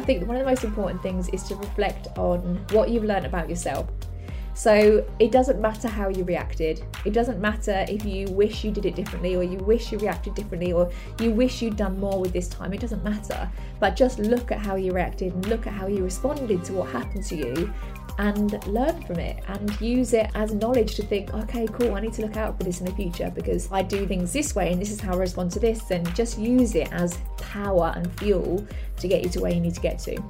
I think one of the most important things is to reflect on what you've learned about yourself. So it doesn't matter how you reacted. It doesn't matter if you wish you did it differently or you wish you reacted differently or you wish you'd done more with this time. It doesn't matter. But just look at how you reacted and look at how you responded to what happened to you and learn from it and use it as knowledge to think, okay, cool, I need to look out for this in the future because I do things this way and this is how I respond to this. And just use it as power and fuel to get you to where you need to get to.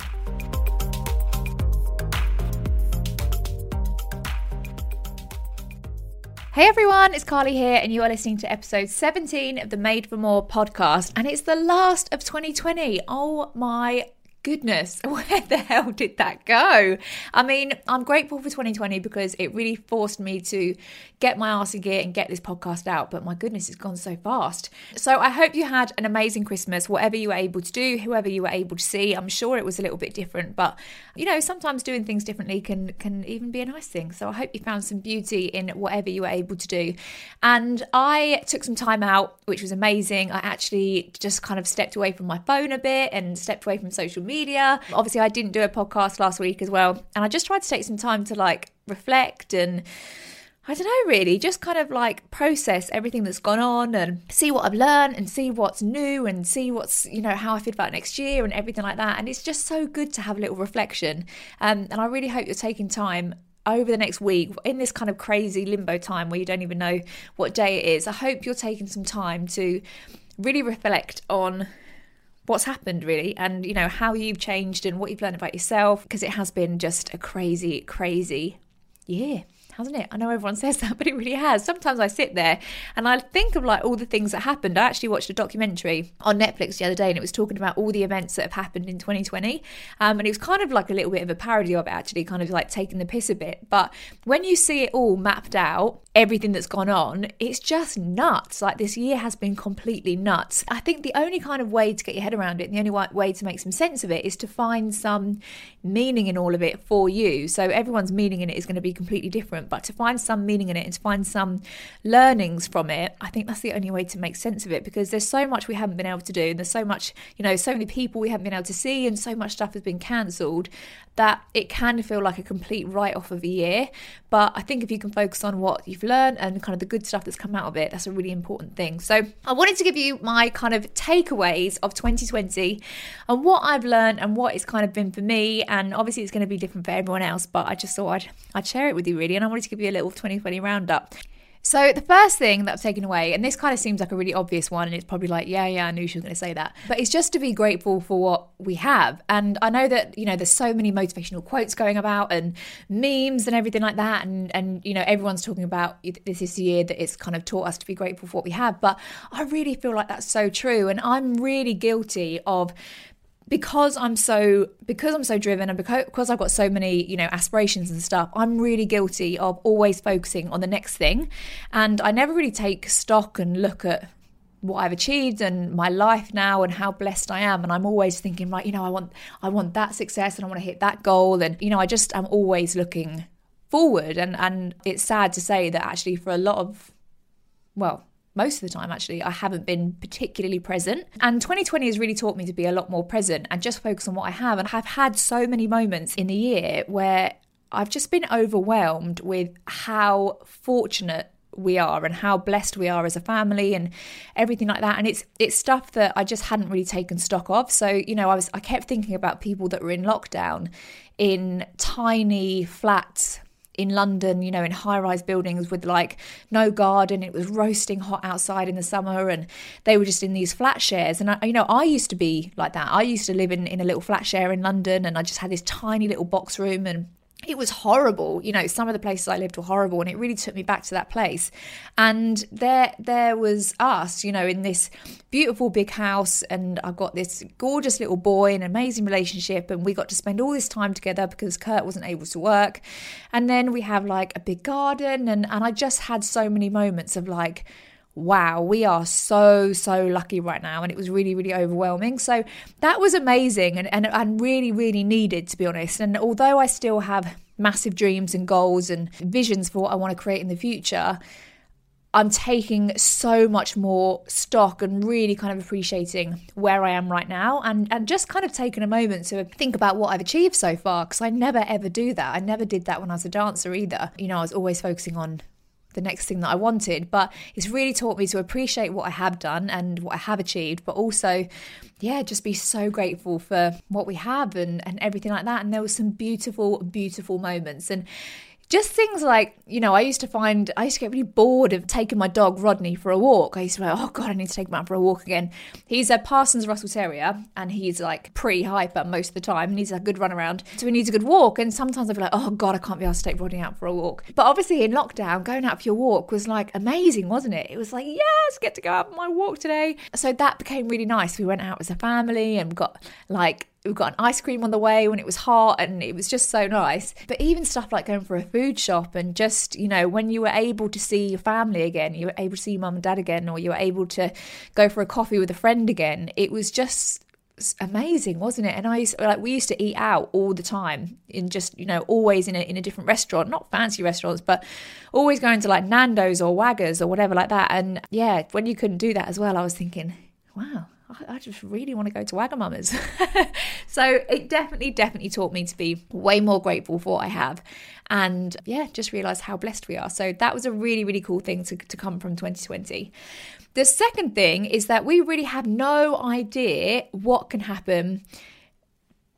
Hey everyone, it's Carly here, and you are listening to episode 17 of the Made for More podcast, and it's the last of 2020. Oh my goodness, where the hell did that go? I mean, I'm grateful for 2020 because it really forced me to get my ass in gear and get this podcast out. But my goodness, it's gone so fast. So I hope you had an amazing Christmas, whatever you were able to do, whoever you were able to see. I'm sure it was a little bit different, but you know, sometimes doing things differently can can even be a nice thing. So I hope you found some beauty in whatever you were able to do. And I took some time out, which was amazing. I actually just kind of stepped away from my phone a bit and stepped away from social media media. Obviously, I didn't do a podcast last week as well. And I just tried to take some time to like reflect and I don't know, really, just kind of like process everything that's gone on and see what I've learned and see what's new and see what's, you know, how I feel about next year and everything like that. And it's just so good to have a little reflection. Um, and I really hope you're taking time over the next week in this kind of crazy limbo time where you don't even know what day it is. I hope you're taking some time to really reflect on what's happened really and you know how you've changed and what you've learned about yourself because it has been just a crazy crazy year hasn't it? I know everyone says that, but it really has. Sometimes I sit there and I think of like all the things that happened. I actually watched a documentary on Netflix the other day and it was talking about all the events that have happened in 2020. Um, and it was kind of like a little bit of a parody of it, actually, kind of like taking the piss a bit. But when you see it all mapped out, everything that's gone on, it's just nuts. Like this year has been completely nuts. I think the only kind of way to get your head around it, and the only way to make some sense of it, is to find some meaning in all of it for you. So everyone's meaning in it is going to be completely different, but to find some meaning in it and to find some learnings from it, I think that's the only way to make sense of it because there's so much we haven't been able to do, and there's so much, you know, so many people we haven't been able to see, and so much stuff has been cancelled that it can feel like a complete write off of a year. But I think if you can focus on what you've learned and kind of the good stuff that's come out of it, that's a really important thing. So I wanted to give you my kind of takeaways of 2020 and what I've learned and what it's kind of been for me. And obviously it's going to be different for everyone else, but I just thought I'd, I'd share it with you really. And I wanted to give you a little 2020 roundup. So, the first thing that I've taken away, and this kind of seems like a really obvious one, and it's probably like, yeah, yeah, I knew she was going to say that, but it's just to be grateful for what we have. And I know that, you know, there's so many motivational quotes going about and memes and everything like that. And, and you know, everyone's talking about this is the year that it's kind of taught us to be grateful for what we have. But I really feel like that's so true. And I'm really guilty of because I'm so because I'm so driven and because, I've got so many you know aspirations and stuff I'm really guilty of always focusing on the next thing. And I never really take stock and look at what I've achieved and my life now and how blessed I am. And I'm always thinking right you know I want I want that success and I want to hit that goal. And you know I just am always looking forward. And and it's sad to say that actually for a lot of well most of the time actually I haven't been particularly present. And 2020 has really taught me to be a lot more present and just focus on what I have. And I've had so many moments in the year where I've just been overwhelmed with how fortunate we are and how blessed we are as a family and everything like that. And it's it's stuff that I just hadn't really taken stock of. So you know I was I kept thinking about people that were in lockdown in tiny flats in London, you know, in high rise buildings with like no garden. It was roasting hot outside in the summer and they were just in these flat shares. And, I, you know, I used to be like that. I used to live in, in a little flat share in London and I just had this tiny little box room and it was horrible you know some of the places i lived were horrible and it really took me back to that place. And there there was us you know in this beautiful big house and i've got this gorgeous little boy an amazing relationship and we got to spend all this time together because kurt wasn't able to work. And then we have like a big garden and and i just had so many moments of like wow, we are so, so lucky right now. And it was really, really overwhelming. So that was amazing and, and, and really, really needed, to be honest. And although I still have massive dreams and goals and visions for what I want to create in the future, I'm taking so much more stock and really kind of appreciating where I am right now and, and just kind of taking a moment to think about what I've achieved so far because I never ever do that. I never did that when I was a dancer either. You know, I was always focusing on the next thing that I wanted. But it's really taught me to appreciate what I have done and what I have achieved, but also, yeah, just be so grateful for what we have and, and everything like that. And there were some beautiful, beautiful moments. And just things like, you know, I used to find, I used to get really bored of taking my dog Rodney for a walk. I used to be like, oh God, I need to take him out for a walk again. He's a Parsons Russell Terrier and he's like pre hyper most of the time. He needs a good run around. So he needs a good walk. And sometimes I'd be like, oh God, I can't be able to take Rodney out for a walk. But obviously in lockdown, going out for your walk was like amazing, wasn't it? It was like, yes, get to go out for my walk today. So that became really nice. We went out as a family and got like we got an ice cream on the way when it was hot and it was just so nice. But even stuff like going for a food shop and just, you know, when you were able to see your family again, you were able to see mum and dad again, or you were able to go for a coffee with a friend again, it was just amazing wasn't it and i used like we used to eat out all the time in just you know always in a, in a different restaurant not fancy restaurants but always going to like nando's or waggers or whatever like that and yeah when you couldn't do that as well i was thinking wow I just really want to go to Wagamama's. so it definitely, definitely taught me to be way more grateful for what I have. And yeah, just realize how blessed we are. So that was a really, really cool thing to, to come from 2020. The second thing is that we really have no idea what can happen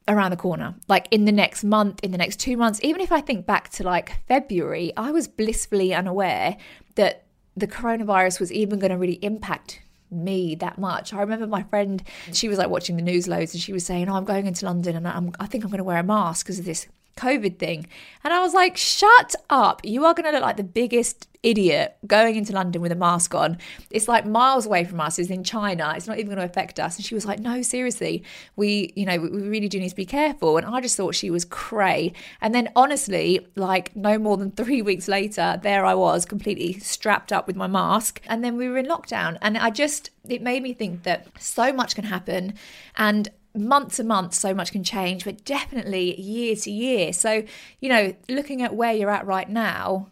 around the corner, like in the next month, in the next two months. Even if I think back to like February, I was blissfully unaware that the coronavirus was even going to really impact me that much. I remember my friend, she was like watching the news loads and she was saying, Oh, I'm going into London and I'm, I think I'm going to wear a mask because of this COVID thing. And I was like, shut up. You are going to look like the biggest idiot going into London with a mask on. It's like miles away from us, It's in China. It's not even going to affect us. And she was like, no, seriously, we, you know, we really do need to be careful. And I just thought she was cray. And then honestly, like no more than three weeks later, there I was completely strapped up with my mask. And then we were in lockdown. And I just, it made me think that so much can happen. And month to month, so much can change, but definitely year to year. So, you know, looking at where you're at right now,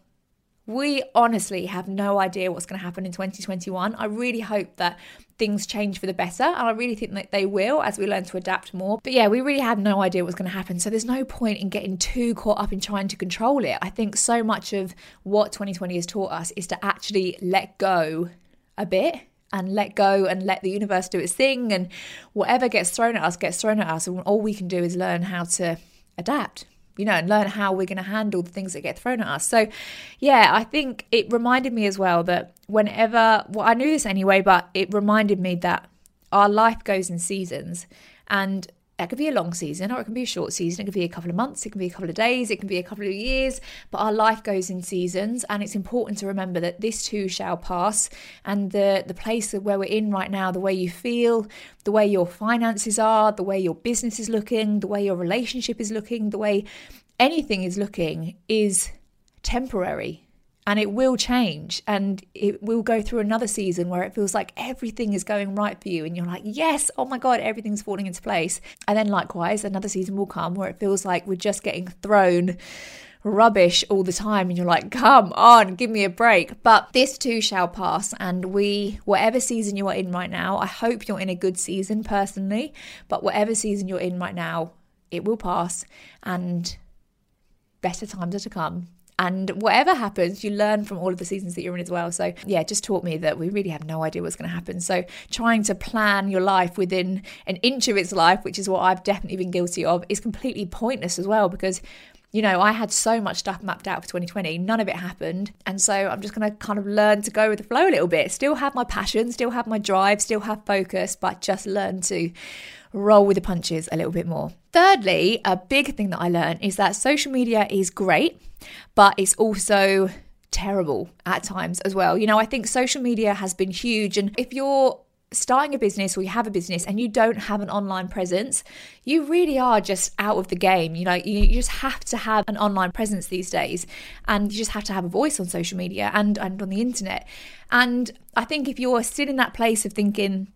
we honestly have no idea what's going to happen in 2021. I really hope that things change for the better, and I really think that they will as we learn to adapt more. But yeah, we really have no idea what's going to happen. So there's no point in getting too caught up in trying to control it. I think so much of what 2020 has taught us is to actually let go a bit and let go and let the universe do its thing and whatever gets thrown at us gets thrown at us and all we can do is learn how to adapt you know and learn how we're going to handle the things that get thrown at us. So yeah i think it reminded me as well that whenever well i knew this anyway but it reminded me that our life goes in seasons and it could be a long season or it can be a short season. It could be a couple of months, it can be a couple of days, it can be a couple of years, but our life goes in seasons and it's important to remember that this too shall pass. And the the place where we're in right now, the way you feel, the way your finances are, the way your business is looking, the way your relationship is looking, the way anything is looking is temporary and it will change and it will go through another season where it feels like everything is going right for you and you're like yes oh my god everything's falling into place. And then likewise another season will come where it feels like we're just getting thrown rubbish all the time and you're like come on give me a break. But this too shall pass and we whatever season you are in right now i hope you're in a good season personally but whatever season you're in right now it will pass and better times are to come and whatever happens, you learn from all of the seasons that you're in as well. So, yeah, just taught me that we really have no idea what's going to happen. So, trying to plan your life within an inch of its life, which is what I've definitely been guilty of, is completely pointless as well because you know, I had so much stuff mapped out for 2020, none of it happened. And so I'm just going to kind of learn to go with the flow a little bit. Still have my passion, still have my drive, still have focus, but just learn to roll with the punches a little bit more. Thirdly, a big thing that I learned is that social media is great, but it's also terrible at times as well. You know, I think social media has been huge. And if you're starting a business or you have a business and you don't have an online presence, you really are just out of the game. You know, you just have to have an online presence these days and you just have to have a voice on social media and, and on the internet. And I think if you're still in that place of thinking,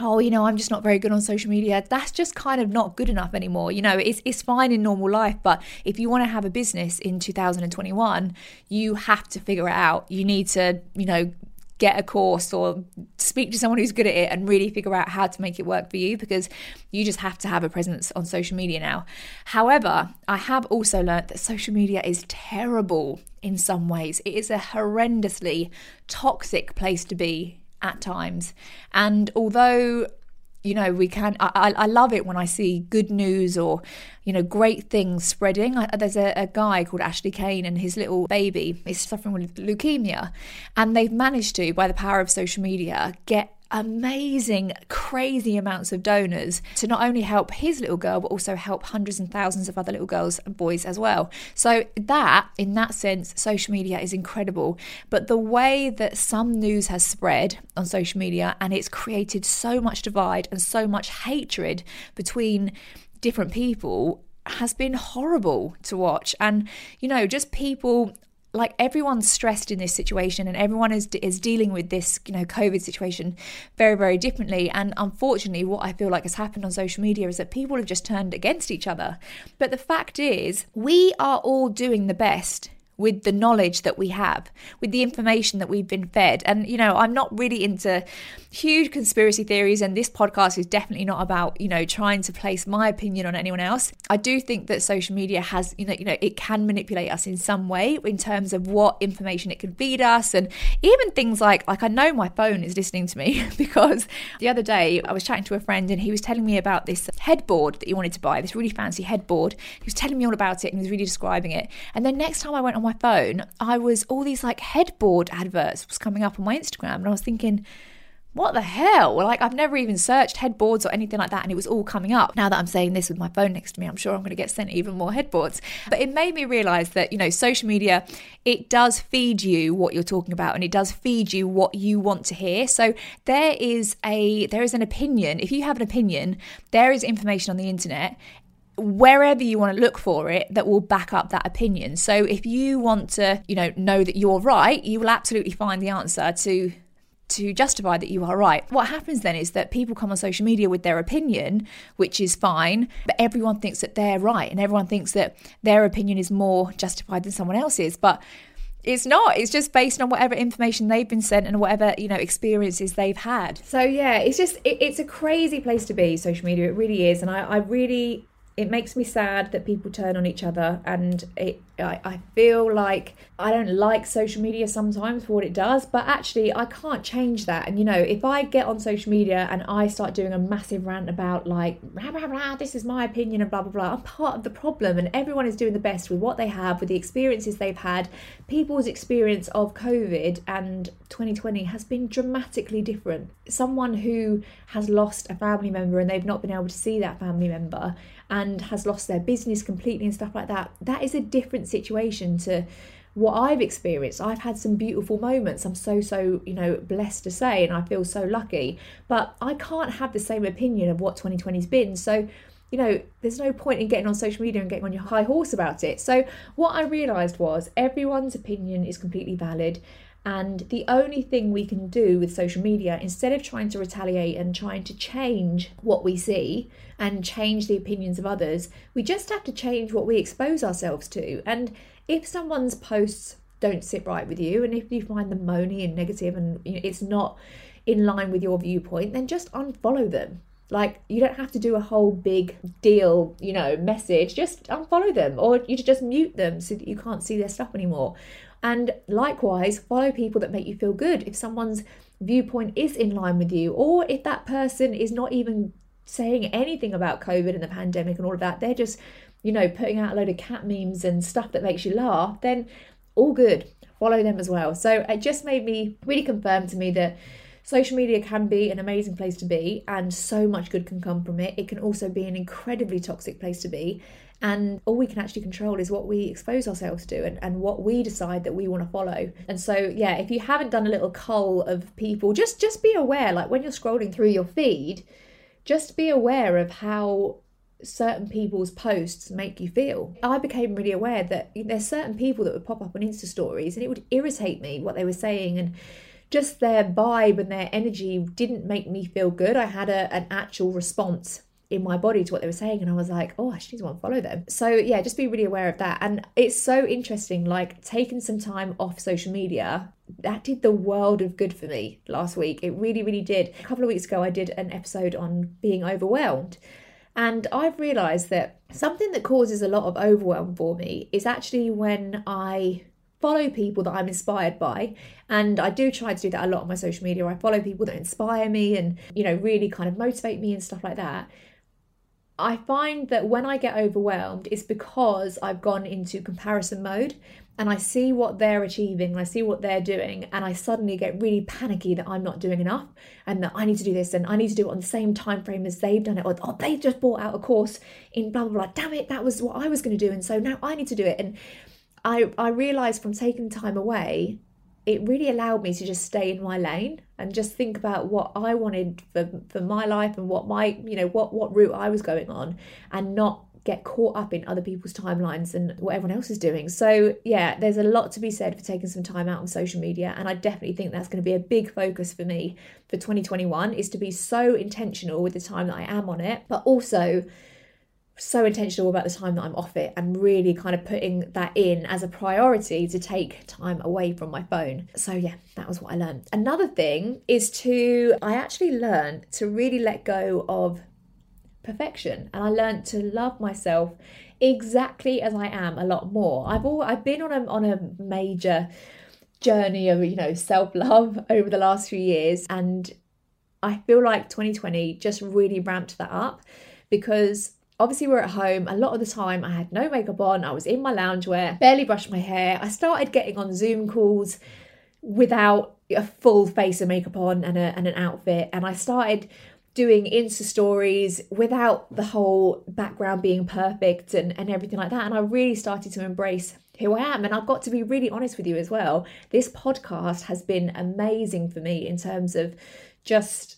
oh, you know, I'm just not very good on social media. That's just kind of not good enough anymore. You know, it's, it's fine in normal life, but if you want to have a business in 2021, you have to figure it out. You need to, you know, get a course or speak to someone who's good at it and really figure out how to make it work for you because you just have to have a presence on social media now. However, I have also learned that social media is terrible in some ways. It is a horrendously toxic place to be at times. And although you know we can I, I love it when i see good news or you know great things spreading I, there's a, a, guy called ashley Cain and his little baby is suffering with leukemia and they've managed to by the power of social media get amazing, crazy amounts of donors to not only help his little girl, but also help hundreds and thousands of other little girls and boys as well. So, that, in that sense, social media is incredible. But the way that some news has spread on social media and it's created so much divide and so much hatred between different people has been horrible to watch. And, you know, just people like everyone's stressed in this situation and everyone is is dealing with this you know covid situation very very differently. And unfortunately what i feel like has happened on social media is that people have just turned against each other. But the fact is we are all doing the best with the knowledge that we have, with the information that we've been fed. And, you know, I'm not really into huge conspiracy theories, and this podcast is definitely not about, you know, trying to place my opinion on anyone else. I do think that social media has, you know, you know, it can manipulate us in some way in terms of what information it can feed us, and even things like, like I know my phone is listening to me because the other day I was chatting to a friend and he was telling me about this headboard that he wanted to buy, this really fancy headboard. He was telling me all about it and he was really describing it. And then next time I went on my phone, I was all these like headboard adverts was coming up on my Instagram, and I was thinking, what the hell? Like, I've never even searched headboards or anything like that, and it was all coming up. Now that I'm saying this with my phone next to me, I'm sure I'm going to get sent even more headboards. But it made me realize that, you know, social media, it does feed you what you're talking about, and it does feed you what you want to hear. So there is a there is an opinion. If you have an opinion, there is information on the internet wherever you want to look for it that will back up that opinion. So if you want to, you know, know that you're right, you will absolutely find the answer to to justify that you are right. What happens then is that people come on social media with their opinion, which is fine, but everyone thinks that they're right and everyone thinks that their opinion is more justified than someone else's. But it's not it's just based on whatever information they've been sent and whatever you know experiences they've had so yeah it's just it, it's a crazy place to be social media it really is and I, I really it makes me sad that people turn on each other and it I, I feel like I don't like social media sometimes for what it does, but actually I can't change that. And you know, if I get on social media and I start doing a massive rant about like blah blah blah, this is my opinion and blah blah blah, I'm part of the problem and everyone is doing the best with what they have, with the experiences they've had. People's experience of COVID and 2020 has been dramatically different. Someone who has lost a family member and they've not been able to see that family member and has lost their business completely and stuff like that, that is a different situation to what I've experienced. I've had some beautiful moments. I'm so, so, you know, blessed to say, and I feel so lucky. But I can't have the same opinion of what 2020's been. So, you know, there's no point in getting on social media and getting on your high horse about it. So, what I realised was everyone's opinion is completely valid. And the only thing we can do with social media, instead of trying to retaliate and trying to change what we see and change the opinions of others, we just have to change what we expose ourselves to. And if someone's posts don't sit right with you, and if you find them moany and negative and it's not in line with your viewpoint, then just unfollow them. Like, you don't have to do a whole big deal, you know, message. Just unfollow them or you just mute them so that you can't see their stuff anymore. And likewise, follow people that make you feel good. If someone's viewpoint is in line with you, or if that person is not even saying anything about COVID and the pandemic and all of that, they're just, you know, putting out a load of cat memes and stuff that makes you laugh, then all good. Follow them as well. So it just made me really confirm to me that social media can be an amazing place to be and so much good can come from it. It can also be an incredibly toxic place to be. And all we can actually control is what we expose ourselves to and, and what we decide that we want to follow. And so, yeah, if you haven't done a little cull of people, just just be aware, like when you're scrolling through your feed, just be aware of how certain people's posts make you feel. I became really aware that there's certain people that would pop up on Insta stories and it would irritate me what they were saying and just their vibe and their energy didn't make me feel good. I had a, an actual response in my body to what they were saying and I was like, oh, I just need to follow them. So yeah, just be really aware of that. And it's so interesting, like taking some time off social media, that did the world of good for me last week. It really, really did. A couple of weeks ago I did an episode on being overwhelmed. And I've realized that something that causes a lot of overwhelm for me is actually when I follow people that I'm inspired by. And I do try to do that a lot on my social media. I follow people that inspire me and, you know, really kind of motivate me and stuff like that. I find that when I get overwhelmed, it's because I've gone into comparison mode and I see what they're achieving and I see what they're doing, and I suddenly get really panicky that I'm not doing enough and that I need to do this and I need to do it on the same time frame as they've done it, or oh, they've just bought out a course in blah blah blah. Damn it, that was what I was going to do, and so now I need to do it. And I I realized from taking time away it really allowed me to just stay in my lane and just think about what I wanted for, for my life and what my, you know, what, what route I was going on and not get caught up in other people's timelines and what everyone else is doing. So, yeah, there's a lot to be said for taking some time out on social media. And I definitely think that's going to be a big focus for me for 2021 is to be so intentional with the time that I am on it, but also so intentional about the time that I'm off it and really kind of putting that in as a priority to take time away from my phone. So, yeah, that was what I learned. Another thing is to, I actually learned to really let go of perfection and I learned to love myself exactly as I am a lot more. I've all I've been on a on a major journey of, you know, self-love over the last few years and I feel like 2020 just really ramped that up because obviously we're at home. A lot of the time i had no makeup on. I was in my loungewear barely brushed my hair. I started getting on zoom calls without a full face of makeup on and, a, and an outfit. And i started doing insta stories without the whole background being perfect and, and everything like that. And i really started to embrace who I am. And I've got to be really honest with you as well. This podcast has been amazing for me in terms of just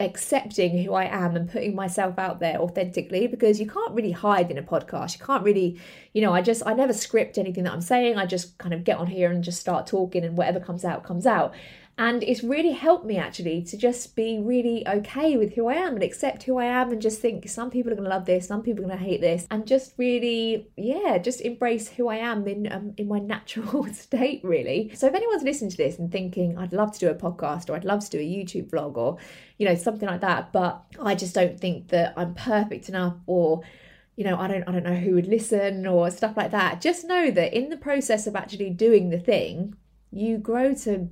accepting who I am and putting myself out there authentically because you can't really hide in a podcast. You can't really, you know, I just, I never script anything that I'm saying. I just kind of get on here and just start talking and whatever comes out, comes out. And it's really helped me actually to just be really okay with who I am and accept who I am and just think some people are going to love this, some people are going to hate this, and just really, yeah, just embrace who I am in um, in my natural state, really. So if anyone's listening to this and thinking, I'd love to do a podcast or I'd love to do a YouTube vlog or, you know, something like that, but I just don't think that I'm perfect enough or you know, I don't I don't know who would listen or stuff like that. Just know that in the process of actually doing the thing, you grow to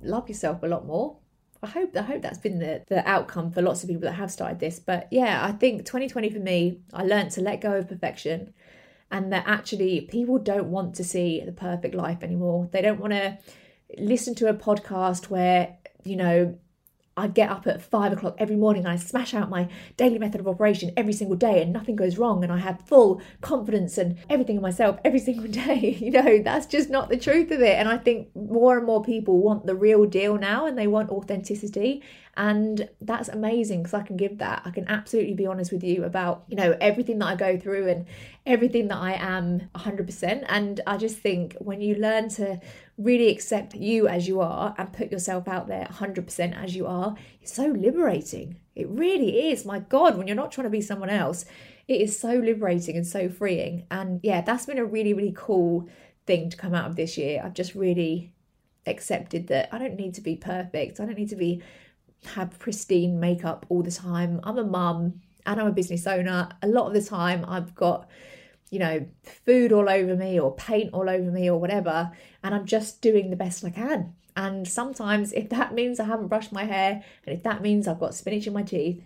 love yourself a lot more. I hope I hope that's been the, the outcome for lots of people that have started this. But yeah, I think 2020 for me, I learned to let go of perfection and that actually people don't want to see the perfect life anymore. They don't want to listen to a podcast where, you know, I get up at five o'clock every morning and I smash out my daily method of operation every single day and nothing goes wrong and I have full confidence and everything in myself every single day. You know, that's just not the truth of it. And I think more and more people want the real deal now and they want authenticity. And that's amazing because I can give that. I can absolutely be honest with you about, you know, everything that I go through and everything that I am 100%. And I just think when you learn to really accept you as you are and put yourself out there 100% as you are, it's so liberating. It really is. My God, when you're not trying to be someone else, it is so liberating and so freeing. And yeah, that's been a really, really cool thing to come out of this year. I've just really accepted that I don't need to be perfect. I don't need to be have pristine makeup all the time. I'm a mum and I'm a business owner. A lot of the time, I've got, you know, food all over me or paint all over me or whatever, and I'm just doing the best I can. And sometimes, if that means I haven't brushed my hair and if that means I've got spinach in my teeth,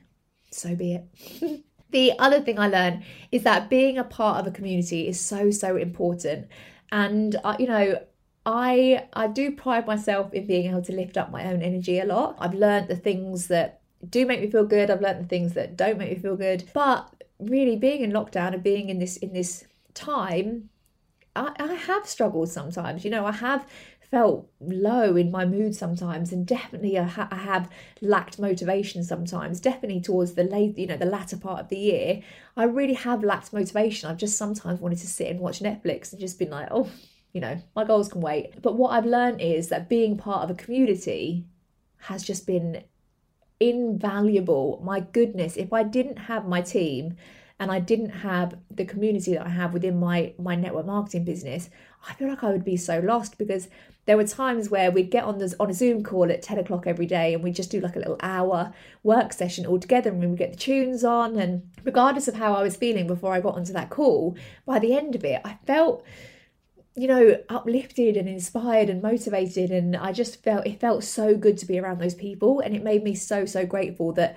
so be it. the other thing I learned is that being a part of a community is so, so important. And, uh, you know, I I do pride myself in being able to lift up my own energy a lot. I've learned the things that do make me feel good. I've learned the things that don't make me feel good. But really being in lockdown and being in this in this time, I, I have struggled sometimes. You know, I have felt low in my mood sometimes and definitely I, ha- I, have lacked motivation sometimes definitely towards the late you know the latter part of the year i really have lacked motivation i've just sometimes wanted to sit and watch netflix and just been like oh you know, my goals can wait. But what I've learned is that being part of a community has just been invaluable. My goodness, if I didn't have my team and I didn't have the community that I have within my my network marketing business, I feel like I would be so lost because there were times where we'd get on this on a Zoom call at 10 o'clock every day and we'd just do like a little hour work session all together and we'd get the tunes on and regardless of how I was feeling before I got onto that call, by the end of it I felt you know uplifted and inspired and motivated and i just felt it felt so good to be around those people and it made me so so grateful that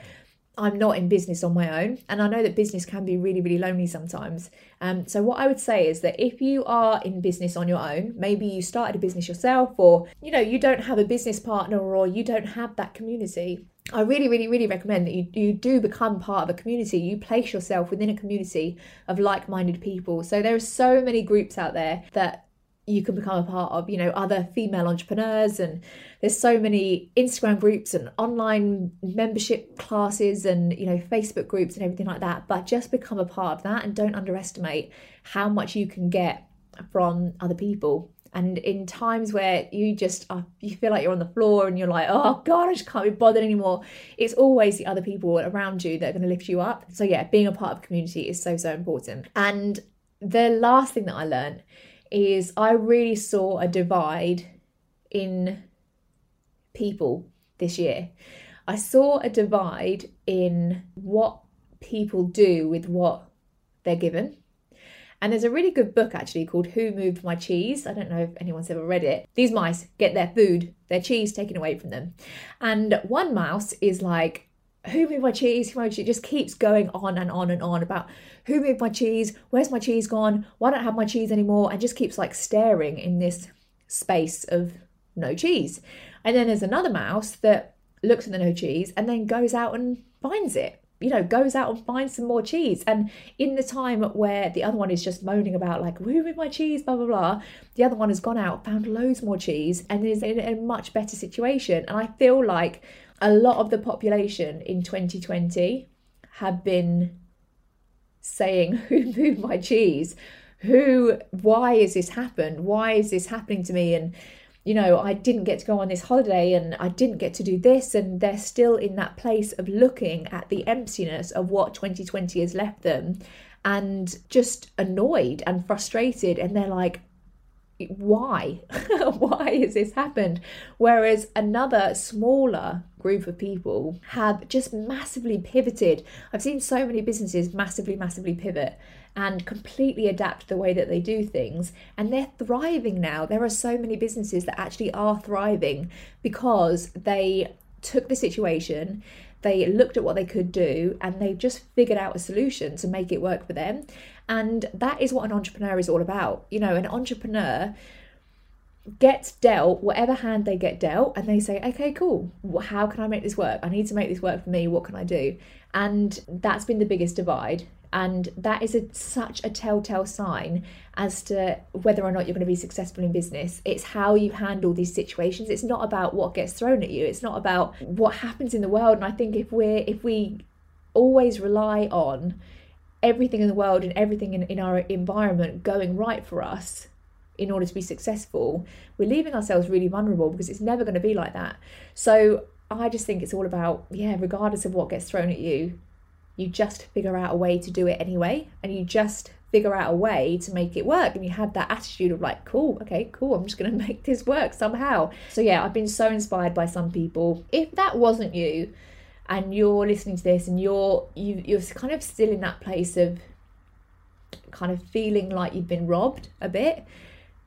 i'm not in business on my own and i know that business can be really really lonely sometimes um, so what i would say is that if you are in business on your own maybe you started a business yourself or you know you don't have a business partner or you don't have that community I really, really, really recommend that you, you do become part of a community. You place yourself within a community of like minded people. So there are so many groups out there that you can become a part of, you know, other female entrepreneurs. And there's so many Instagram groups and online membership classes and, you know, Facebook groups and everything like that. But just become a part of that and don't underestimate how much you can get from other people. And in times where you just uh, you feel like you're on the floor and you're like, oh god, I just can't be bothered anymore. It's always the other people around you that are going to lift you up. So yeah, being a part of a community is so so important. And the last thing that I learned is I really saw a divide in people this year. I saw a divide in what people do with what they're given. And there's a really good book actually called Who Moved My Cheese? I don't know if anyone's ever read it. These mice get their food, their cheese taken away from them. And one mouse is like, who moved my cheese? Who moved my cheese? it? Just keeps going on and on and on about who moved my cheese? Where's my cheese gone? Why don't I have my cheese anymore? And just keeps like staring in this space of no cheese. And then there's another mouse that looks at the no cheese and then goes out and finds it. You know, goes out and finds some more cheese. And in the time where the other one is just moaning about, like, who moved my cheese, blah, blah, blah, the other one has gone out, found loads more cheese, and is in a much better situation. And I feel like a lot of the population in 2020 have been saying, Who moved my cheese? Who, why has this happened? Why is this happening to me? And, you know, I didn't get to go on this holiday and I didn't get to do this. And they're still in that place of looking at the emptiness of what 2020 has left them and just annoyed and frustrated. And they're like, why? why has this happened? Whereas another smaller group of people have just massively pivoted. I've seen so many businesses massively, massively pivot and completely adapt the way that they do things. And they're thriving now. There are so many businesses that actually are thriving because they took the situation, they looked at what they could do, and they just figured out a solution to make it work for them. And that is what an entrepreneur is all about. You know, an entrepreneur gets dealt whatever hand they get dealt and they say okay cool. How can i make this work? I need to make this work for me. What can i do? And that's been the biggest divide. And that is a, such a telltale sign as to whether or not you're going to be successful in business. It's how you handle these situations. It's not about what gets thrown at you. It's not about what happens in the world. And i think if we're if we always rely on everything in the world and everything in, in our environment going right for us in order to be successful, we're leaving ourselves really vulnerable because it's never going to be like that. So I just think it's all about, yeah, regardless of what gets thrown at you, you just figure out a way to do it anyway. And you just figure out a way to make it work. And you have that attitude of like, cool, okay, cool, I'm just going to make this work somehow. So yeah, I've been so inspired by some people. If that wasn't you, and you're listening to this and you're you you're kind of still in that place of kind of feeling like you've been robbed a bit.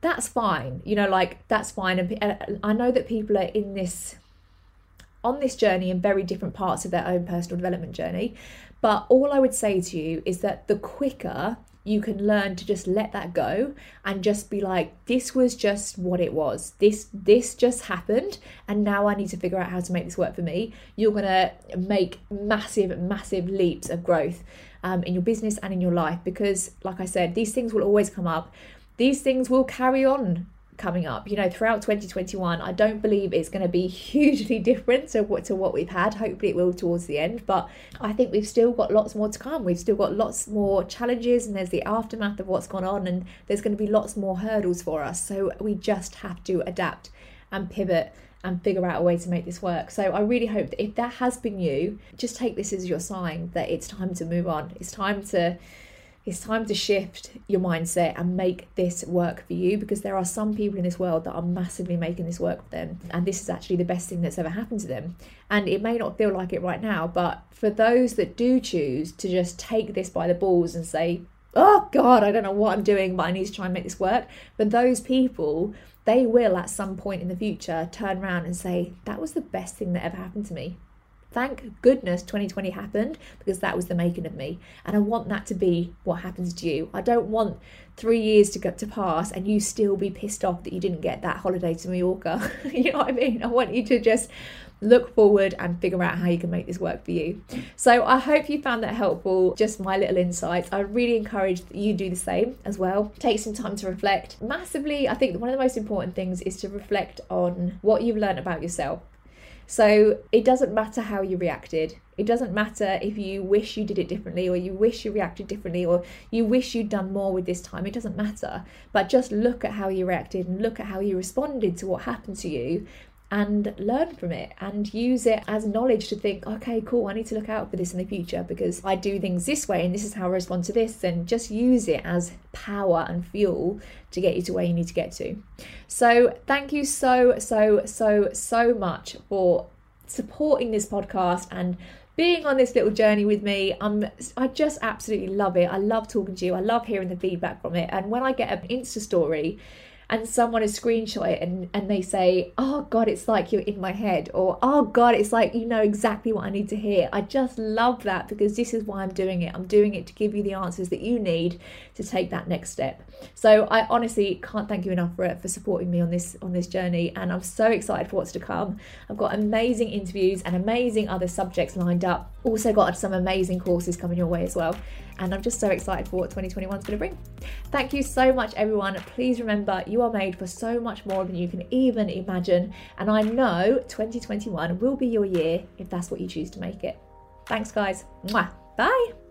That's fine you know like that's fine. And i know that people are in this on this journey in very different parts of their own personal development journey but all i would say to you is that the quicker you can learn to just let that go and just be like this was just what it was. This this just happened and now i need to figure out how to make this work for me. You're going to make massive massive leaps of growth um, in your business and in your life because like i said these things will always come up. These things will carry on coming up. You know, throughout 2021, I don't believe it's going to be hugely different to what to what we've had. Hopefully, it will towards the end, but I think we've still got lots more to come. We've still got lots more challenges, and there's the aftermath of what's gone on, and there's going to be lots more hurdles for us. So we just have to adapt and pivot and figure out a way to make this work. So I really hope that if that has been you, just take this as your sign that it's time to move on. It's time to it's time to shift your mindset and make this work for you because there are some people in this world that are massively making this work for them. And this is actually the best thing that's ever happened to them. And it may not feel like it right now, but for those that do choose to just take this by the balls and say, oh God, I don't know what I'm doing, but I need to try and make this work. For those people, they will at some point in the future turn around and say, that was the best thing that ever happened to me thank goodness 2020 happened because that was the making of me. And i want that to be what happens to you. I don't want three years to go to pass and you still be pissed off that you didn't get that holiday to mallorca. You know what i mean? I want you to just look forward and figure out how you can make this work for you. So i hope you found that helpful. Just my little insights. I really encourage that you do the same as well. Take some time to reflect. Massively i think one of the most important things is to reflect on what you've learned about yourself so it doesn't matter how you reacted. It doesn't matter if you wish you did it differently or you wish you reacted differently or you wish you'd done more with this time. It doesn't matter. But just look at how you reacted and look at how you responded to what happened to you and learn from it and use it as knowledge to think, okay, cool, I need to look out for this in the future because I do things this way and this is how I respond to this. And just use it as power and fuel to get you to where you need to get to. So, thank you so, so, so, so much for supporting this podcast and being on this little journey with me. Um, I just absolutely love it. I love talking to you. I love hearing the feedback from it. And when I get an Insta story and someone has screenshot it and, and they say, Oh God, it's like you're in my head, or Oh God, it's like you know exactly what I need to hear. I just love that because this is why I'm doing it. I'm doing it to give you the answers that you need to take that next step. So I honestly can't thank you enough for for supporting me on this on this journey, and I'm so excited for what's to come. I've got amazing interviews and amazing other subjects lined up. Also got some amazing courses coming your way as well and I'm just so excited for what 2021 is going to bring. Thank you so much, everyone. Please remember you are made for so much more than you can even imagine, and I know 2021 will be your year if that's what you choose to make it. Thanks, guys. Mwah. Bye.